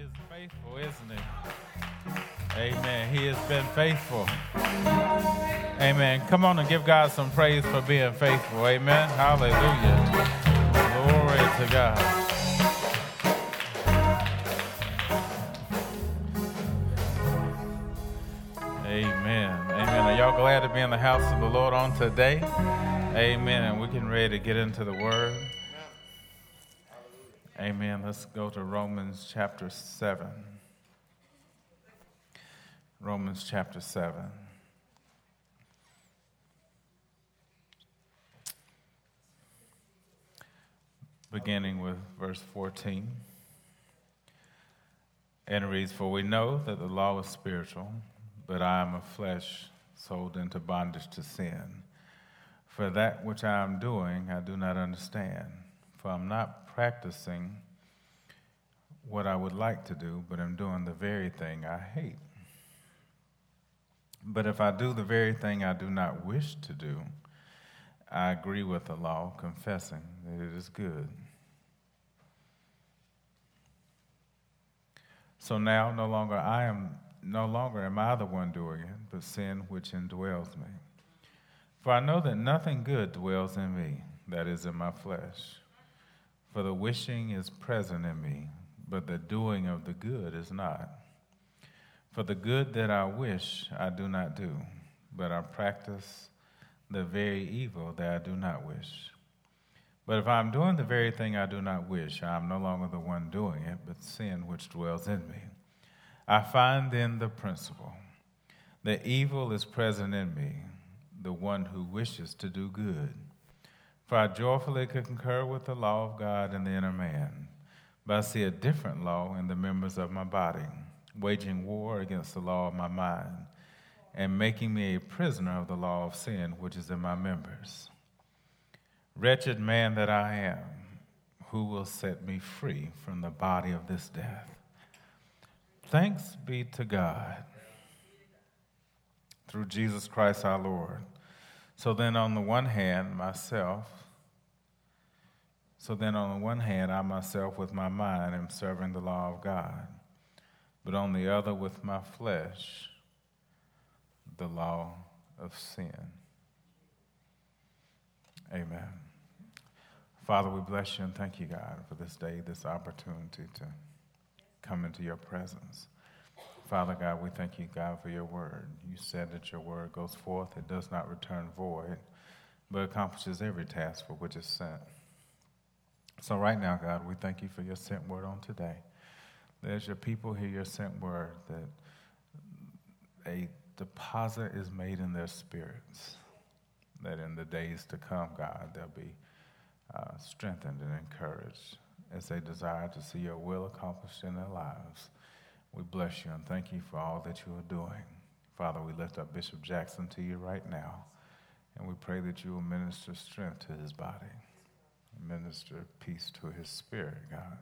Is faithful, isn't he? Amen. He has been faithful. Amen. Come on and give God some praise for being faithful. Amen. Hallelujah. Glory to God. Amen. Amen. Are y'all glad to be in the house of the Lord on today? Amen. And we're getting ready to get into the word. Amen. Let's go to Romans chapter 7. Romans chapter 7. Beginning with verse 14. And it reads For we know that the law is spiritual, but I am of flesh, sold into bondage to sin. For that which I am doing, I do not understand. For I'm not practicing what I would like to do, but I'm doing the very thing I hate. But if I do the very thing I do not wish to do, I agree with the law, confessing that it is good. So now no longer I am no longer am I the one doing it, but sin which indwells me. For I know that nothing good dwells in me, that is in my flesh. For the wishing is present in me, but the doing of the good is not. For the good that I wish, I do not do, but I practice the very evil that I do not wish. But if I'm doing the very thing I do not wish, I am no longer the one doing it, but sin which dwells in me. I find then the principle that evil is present in me, the one who wishes to do good for I joyfully concur with the law of God in the inner man, but I see a different law in the members of my body, waging war against the law of my mind, and making me a prisoner of the law of sin which is in my members. Wretched man that I am, who will set me free from the body of this death? Thanks be to God through Jesus Christ our Lord. So then, on the one hand, myself, so then, on the one hand, I myself with my mind am serving the law of God, but on the other, with my flesh, the law of sin. Amen. Father, we bless you and thank you, God, for this day, this opportunity to come into your presence. Father God, we thank you, God, for your word. You said that your word goes forth, it does not return void, but accomplishes every task for which it's sent. So, right now, God, we thank you for your sent word on today. There's your people hear your sent word that a deposit is made in their spirits, that in the days to come, God, they'll be uh, strengthened and encouraged as they desire to see your will accomplished in their lives. We bless you and thank you for all that you are doing. Father, we lift up Bishop Jackson to you right now, and we pray that you will minister strength to his body minister peace to his spirit, God.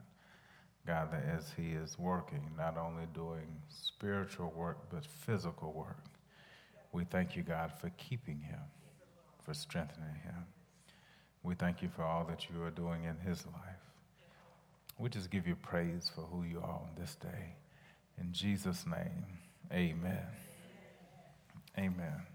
God, that as he is working, not only doing spiritual work, but physical work, we thank you, God, for keeping him, for strengthening him. We thank you for all that you are doing in his life. We just give you praise for who you are on this day. In Jesus' name, amen. Amen.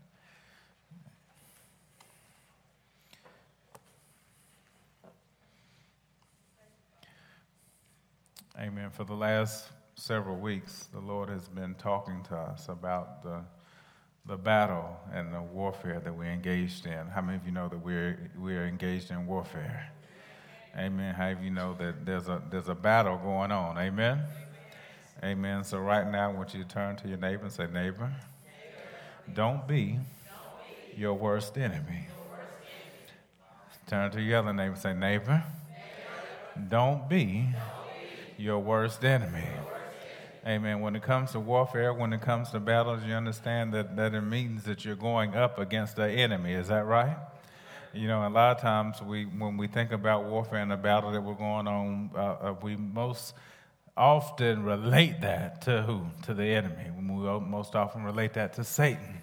Amen. For the last several weeks, the Lord has been talking to us about the, the battle and the warfare that we're engaged in. How many of you know that we're, we're engaged in warfare? Amen. How many of you know that there's a, there's a battle going on? Amen? Amen. So, right now, I want you to turn to your neighbor and say, Neighbor, don't be your worst enemy. Turn to your other neighbor and say, Neighbor, don't be your worst enemy. Amen. When it comes to warfare, when it comes to battles, you understand that, that it means that you're going up against the enemy. Is that right? You know, a lot of times we, when we think about warfare and the battle that we're going on, uh, uh, we most often relate that to who? To the enemy. We most often relate that to Satan.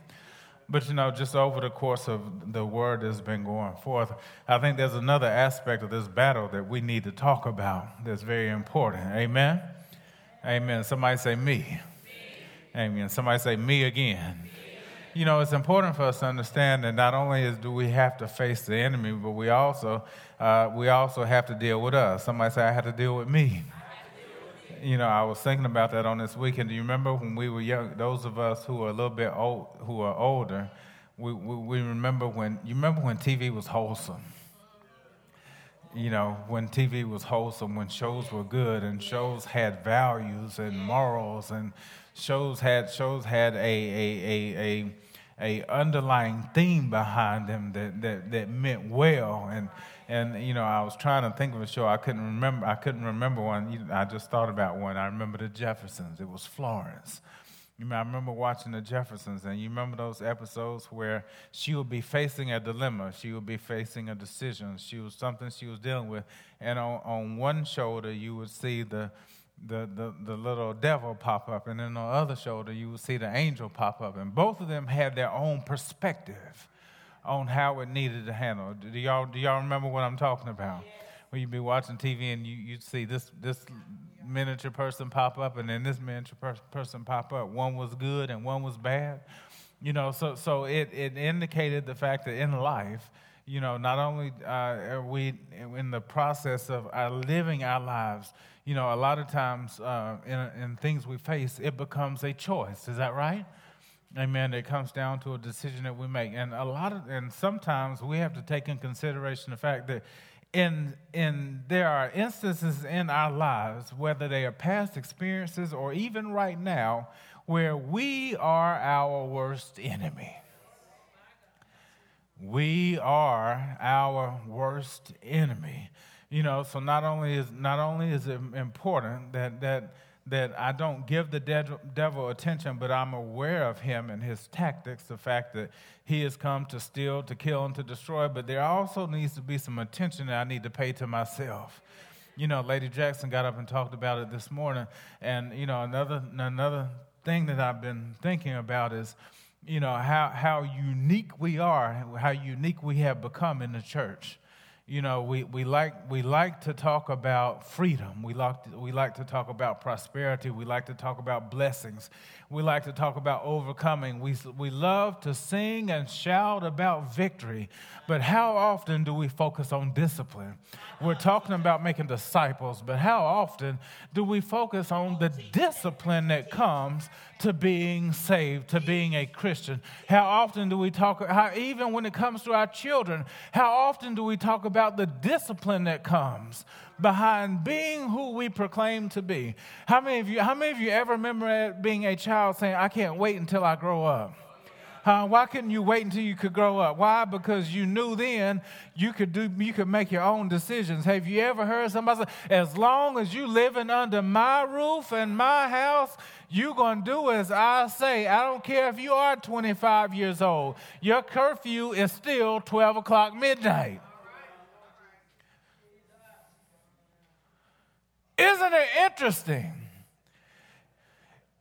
But you know, just over the course of the word that's been going forth, I think there's another aspect of this battle that we need to talk about that's very important. Amen? Amen. Somebody say me. me. Amen. Somebody say me again. Me. You know, it's important for us to understand that not only is, do we have to face the enemy, but we also uh, we also have to deal with us. Somebody say I have to deal with me. You know, I was thinking about that on this weekend. Do you remember when we were young? Those of us who are a little bit old, who are older, we, we, we remember when you remember when TV was wholesome you know, when TV was wholesome, when shows were good and shows had values and morals and shows had shows had a a a a, a underlying theme behind them that, that that meant well. And and you know I was trying to think of a show. I couldn't remember I couldn't remember one. I just thought about one. I remember the Jeffersons. It was Florence. You know, I remember watching the Jeffersons, and you remember those episodes where she would be facing a dilemma, she would be facing a decision, she was something she was dealing with, and on, on one shoulder you would see the, the, the, the little devil pop up, and then on the other shoulder you would see the angel pop up, and both of them had their own perspective on how it needed to handle. Do y'all, do y'all remember what I'm talking about? When you'd be watching TV and you, you'd see this, this miniature person pop up and then this miniature per- person pop up. One was good and one was bad. You know, so, so it, it indicated the fact that in life, you know, not only uh, are we in the process of uh, living our lives, you know, a lot of times uh, in, in things we face, it becomes a choice. Is that right? Amen. It comes down to a decision that we make. And a lot of, and sometimes we have to take in consideration the fact that in, in there are instances in our lives, whether they are past experiences or even right now, where we are our worst enemy. We are our worst enemy. You know, so not only is not only is it important that that that I don't give the devil attention, but I'm aware of him and his tactics, the fact that he has come to steal, to kill, and to destroy. But there also needs to be some attention that I need to pay to myself. You know, Lady Jackson got up and talked about it this morning. And, you know, another, another thing that I've been thinking about is, you know, how, how unique we are, how unique we have become in the church you know, we, we, like, we like to talk about freedom. We like, to, we like to talk about prosperity. We like to talk about blessings. We like to talk about overcoming. We, we love to sing and shout about victory. But how often do we focus on discipline? We're talking about making disciples, but how often do we focus on the discipline that comes to being saved, to being a Christian? How often do we talk, how, even when it comes to our children, how often do we talk about the discipline that comes behind being who we proclaim to be? How many of you, how many of you ever remember being a child saying, I can't wait until I grow up? Uh, why couldn't you wait until you could grow up? Why? Because you knew then you could do you could make your own decisions. Have you ever heard somebody say, as long as you living under my roof and my house, you're gonna do as I say. I don't care if you are 25 years old. Your curfew is still 12 o'clock midnight. Isn't it interesting?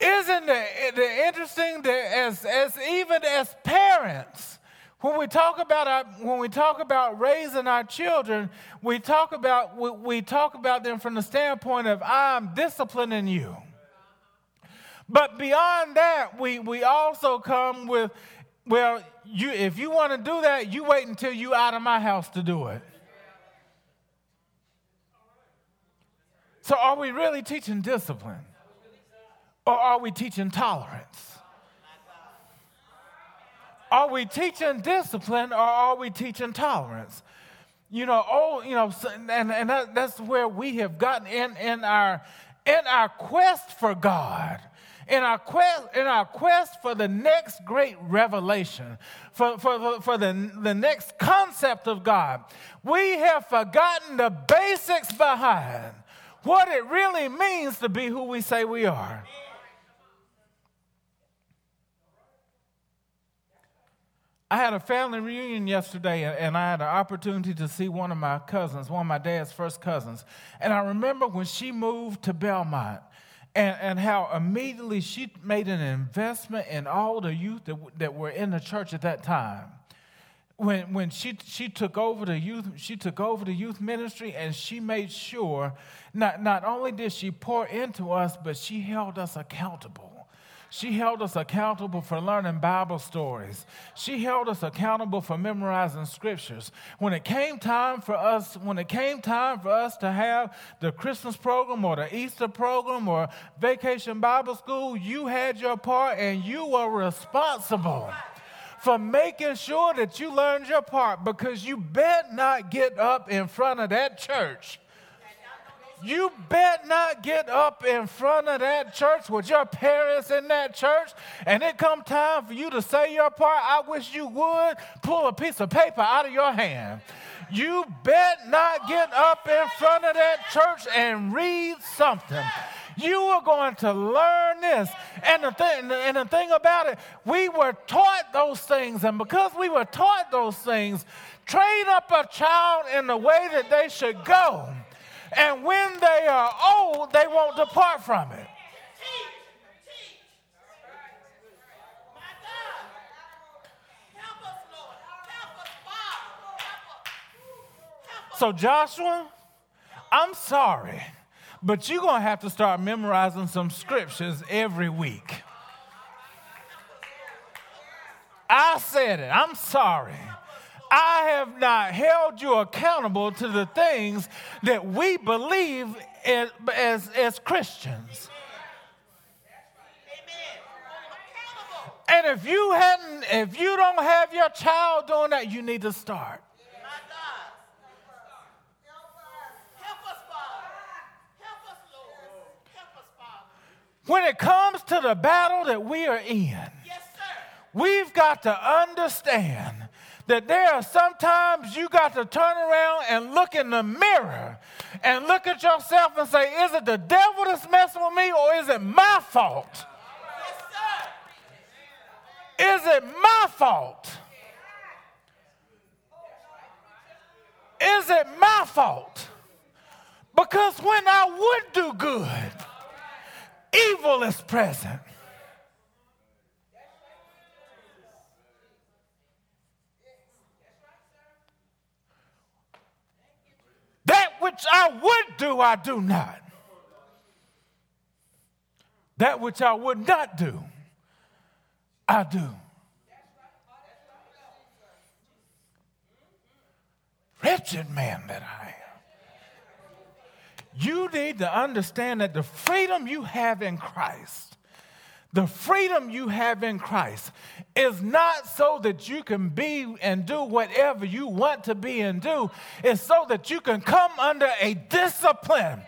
Isn't it interesting that as, as even as parents, when we talk about our, when we talk about raising our children, we talk about we, we talk about them from the standpoint of I'm disciplining you. But beyond that, we, we also come with, well, you, if you want to do that, you wait until you out of my house to do it. So are we really teaching discipline? Or are we teaching tolerance? Are we teaching discipline or are we teaching tolerance? You know, oh, you know, and, and that, that's where we have gotten in, in, our, in our quest for God in our quest, in our quest for the next great revelation, for, for, for the, the next concept of God, we have forgotten the basics behind what it really means to be who we say we are. I had a family reunion yesterday, and I had an opportunity to see one of my cousins, one of my dad's first cousins. And I remember when she moved to Belmont, and, and how immediately she made an investment in all the youth that, that were in the church at that time. when, when she, she took over the youth she took over the youth ministry and she made sure not, not only did she pour into us but she held us accountable she held us accountable for learning Bible stories. She held us accountable for memorizing scriptures. When it came time for us, when it came time for us to have the Christmas program or the Easter program or vacation Bible school, you had your part and you were responsible for making sure that you learned your part because you bet not get up in front of that church you bet not get up in front of that church with your parents in that church and it come time for you to say your part. I wish you would pull a piece of paper out of your hand. You bet not get up in front of that church and read something. You are going to learn this. And the, thing, and the thing about it, we were taught those things. And because we were taught those things, train up a child in the way that they should go and when they are old, they won't depart from it. So, Joshua, I'm sorry, but you're going to have to start memorizing some scriptures every week. I said it. I'm sorry. I have not held you accountable to the things that we believe as, as, as Christians. And if you hadn't, if you don't have your child doing that, you need to start. Help us. Help us, Father. Help us, Lord. Help us, Father. When it comes to the battle that we are in, yes, we've got to understand that there are sometimes you got to turn around and look in the mirror and look at yourself and say, is it the devil that's messing with me or is it my fault? Is it my fault? Is it my fault? Because when I would do good, evil is present. That which I would do, I do not. That which I would not do, I do. Wretched man that I am. You need to understand that the freedom you have in Christ the freedom you have in Christ is not so that you can be and do whatever you want to be and do. It's so that you can come under a discipline.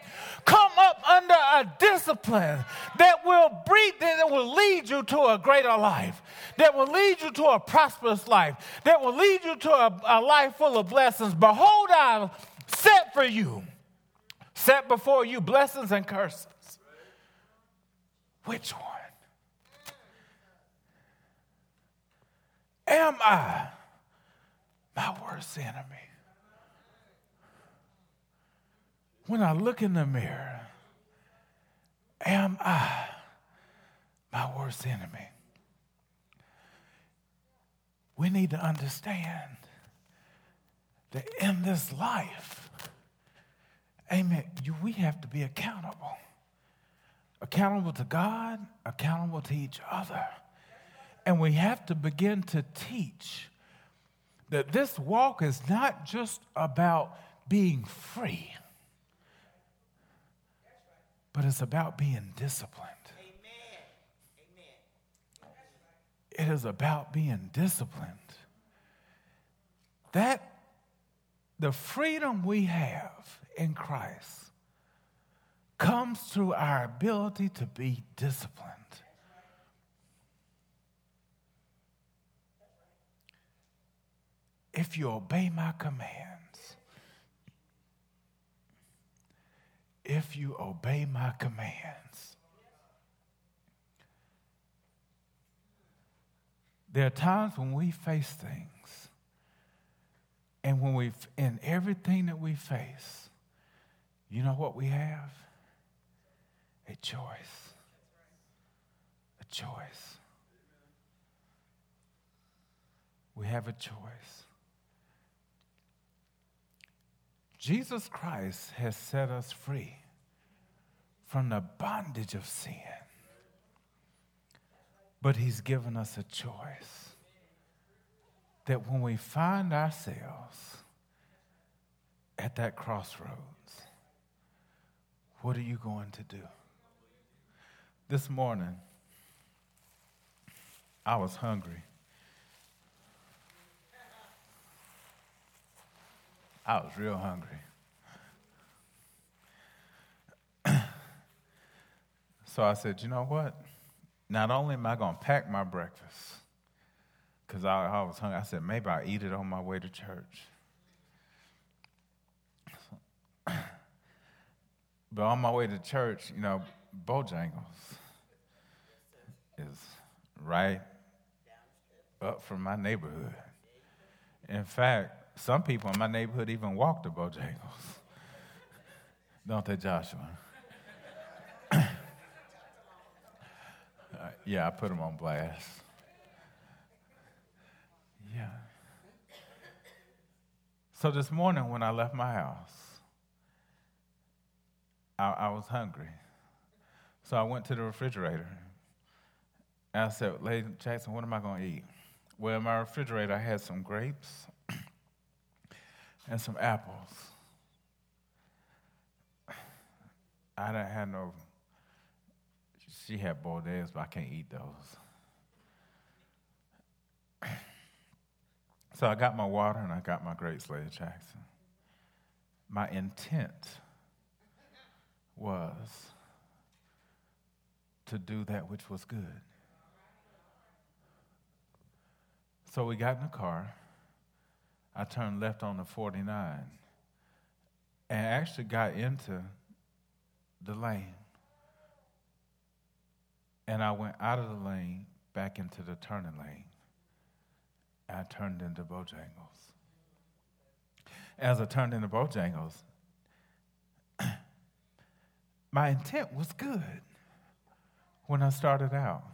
Come up under a discipline that will breed, that will lead you to a greater life, that will lead you to a prosperous life, that will lead you to a, a life full of blessings. Behold, I set for you, set before you blessings and curses. Which one? Am I my worst enemy? When I look in the mirror, am I my worst enemy? We need to understand that in this life, amen, we have to be accountable. Accountable to God, accountable to each other. And we have to begin to teach that this walk is not just about being free, but it's about being disciplined. It is about being disciplined. That the freedom we have in Christ comes through our ability to be disciplined. If you obey my commands, if you obey my commands, there are times when we face things, and when we, in everything that we face, you know what we have? A choice. A choice. We have a choice. Jesus Christ has set us free from the bondage of sin. But he's given us a choice that when we find ourselves at that crossroads, what are you going to do? This morning, I was hungry. I was real hungry. so I said, you know what? Not only am I going to pack my breakfast, because I, I, was hungry, I said, maybe I'll eat it on my way to church. but on my way to church, you know, Bojangles is right up from my neighborhood. In fact, some people in my neighborhood even walk to Bojangles. Don't they, Joshua? uh, yeah, I put them on blast. Yeah. So this morning when I left my house, I, I was hungry. So I went to the refrigerator and I said, Lady Jackson, what am I going to eat? Well, in my refrigerator, I had some grapes, and some apples. I didn't have no, she had boiled eggs, but I can't eat those. So I got my water and I got my grapes, Lady Jackson. My intent was to do that which was good. So we got in the car. I turned left on the 49 and actually got into the lane. And I went out of the lane back into the turning lane. I turned into Bojangles. As I turned into Bojangles, my intent was good when I started out.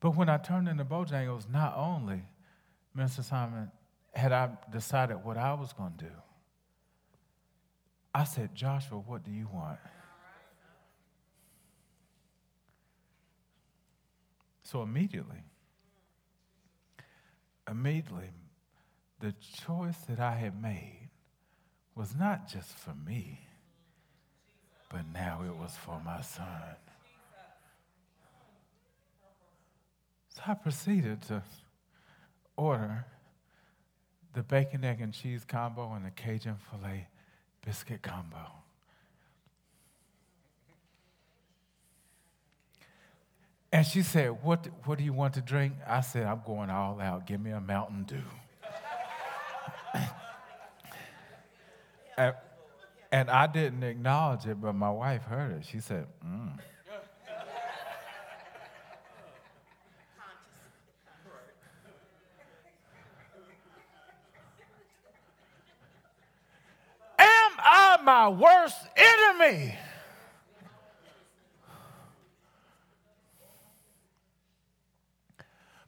But when I turned into Bojangles, not only, Mr. Simon, had I decided what I was going to do, I said, Joshua, what do you want? So immediately, immediately, the choice that I had made was not just for me, but now it was for my son. So I proceeded to order the bacon, egg, and cheese combo and the Cajun filet biscuit combo. And she said, what, what do you want to drink? I said, I'm going all out. Give me a Mountain Dew. and, and, I didn't acknowledge it, but my wife heard it. She said, mm. My worst enemy.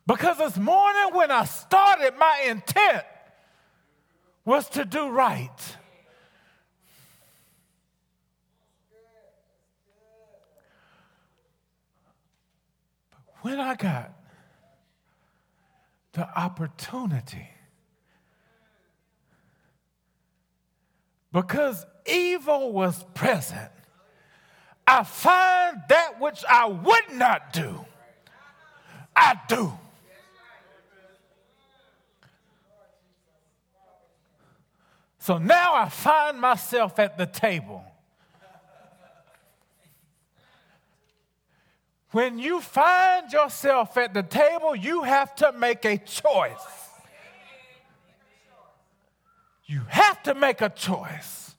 Because this morning, when I started, my intent was to do right. But when I got the opportunity because evil was present, I find that which I would not do, I do. So now I find myself at the table. When you find yourself at the table, you have to make a choice. You have to make a choice.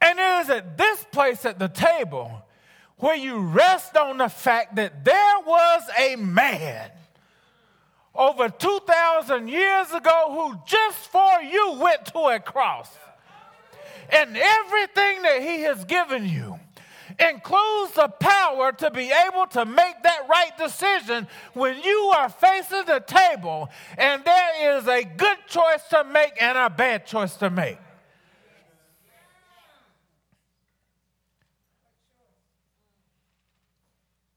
And it is at this place at the table where you rest on the fact that there was a man over 2,000 years ago who just for you went to a cross. And everything that he has given you, includes the power to be able to make that right decision when you are facing the table and there is a good choice to make and a bad choice to make.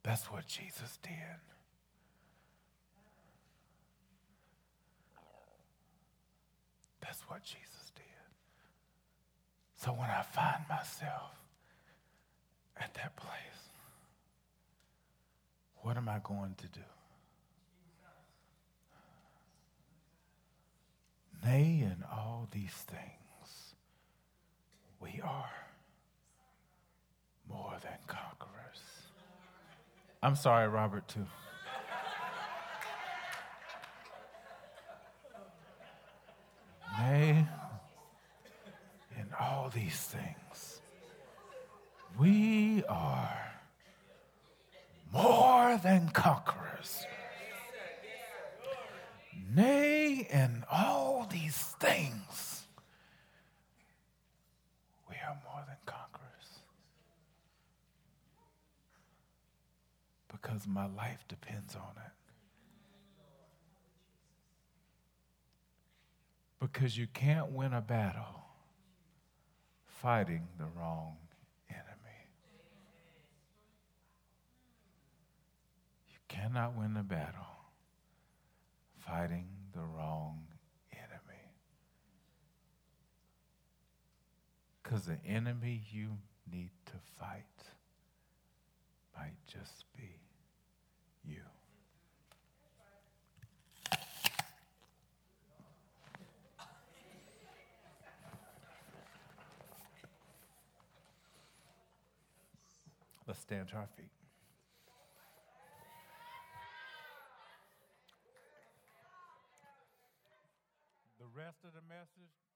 That's what Jesus did. That's what Jesus did. So when I find myself at that place, what am I going to do? Nay, in all these things, we are more than conquerors. I'm sorry, Robert, too. Nay, in all these things, we are more than conquerors. Nay, in all these things, we are more than conquerors. Because my life depends on it. Because you can't win a battle fighting the wrong enemy. You cannot win the battle fighting the wrong enemy. Because the enemy you need to fight might just be you. Let's stand to our feet. The rest of the message.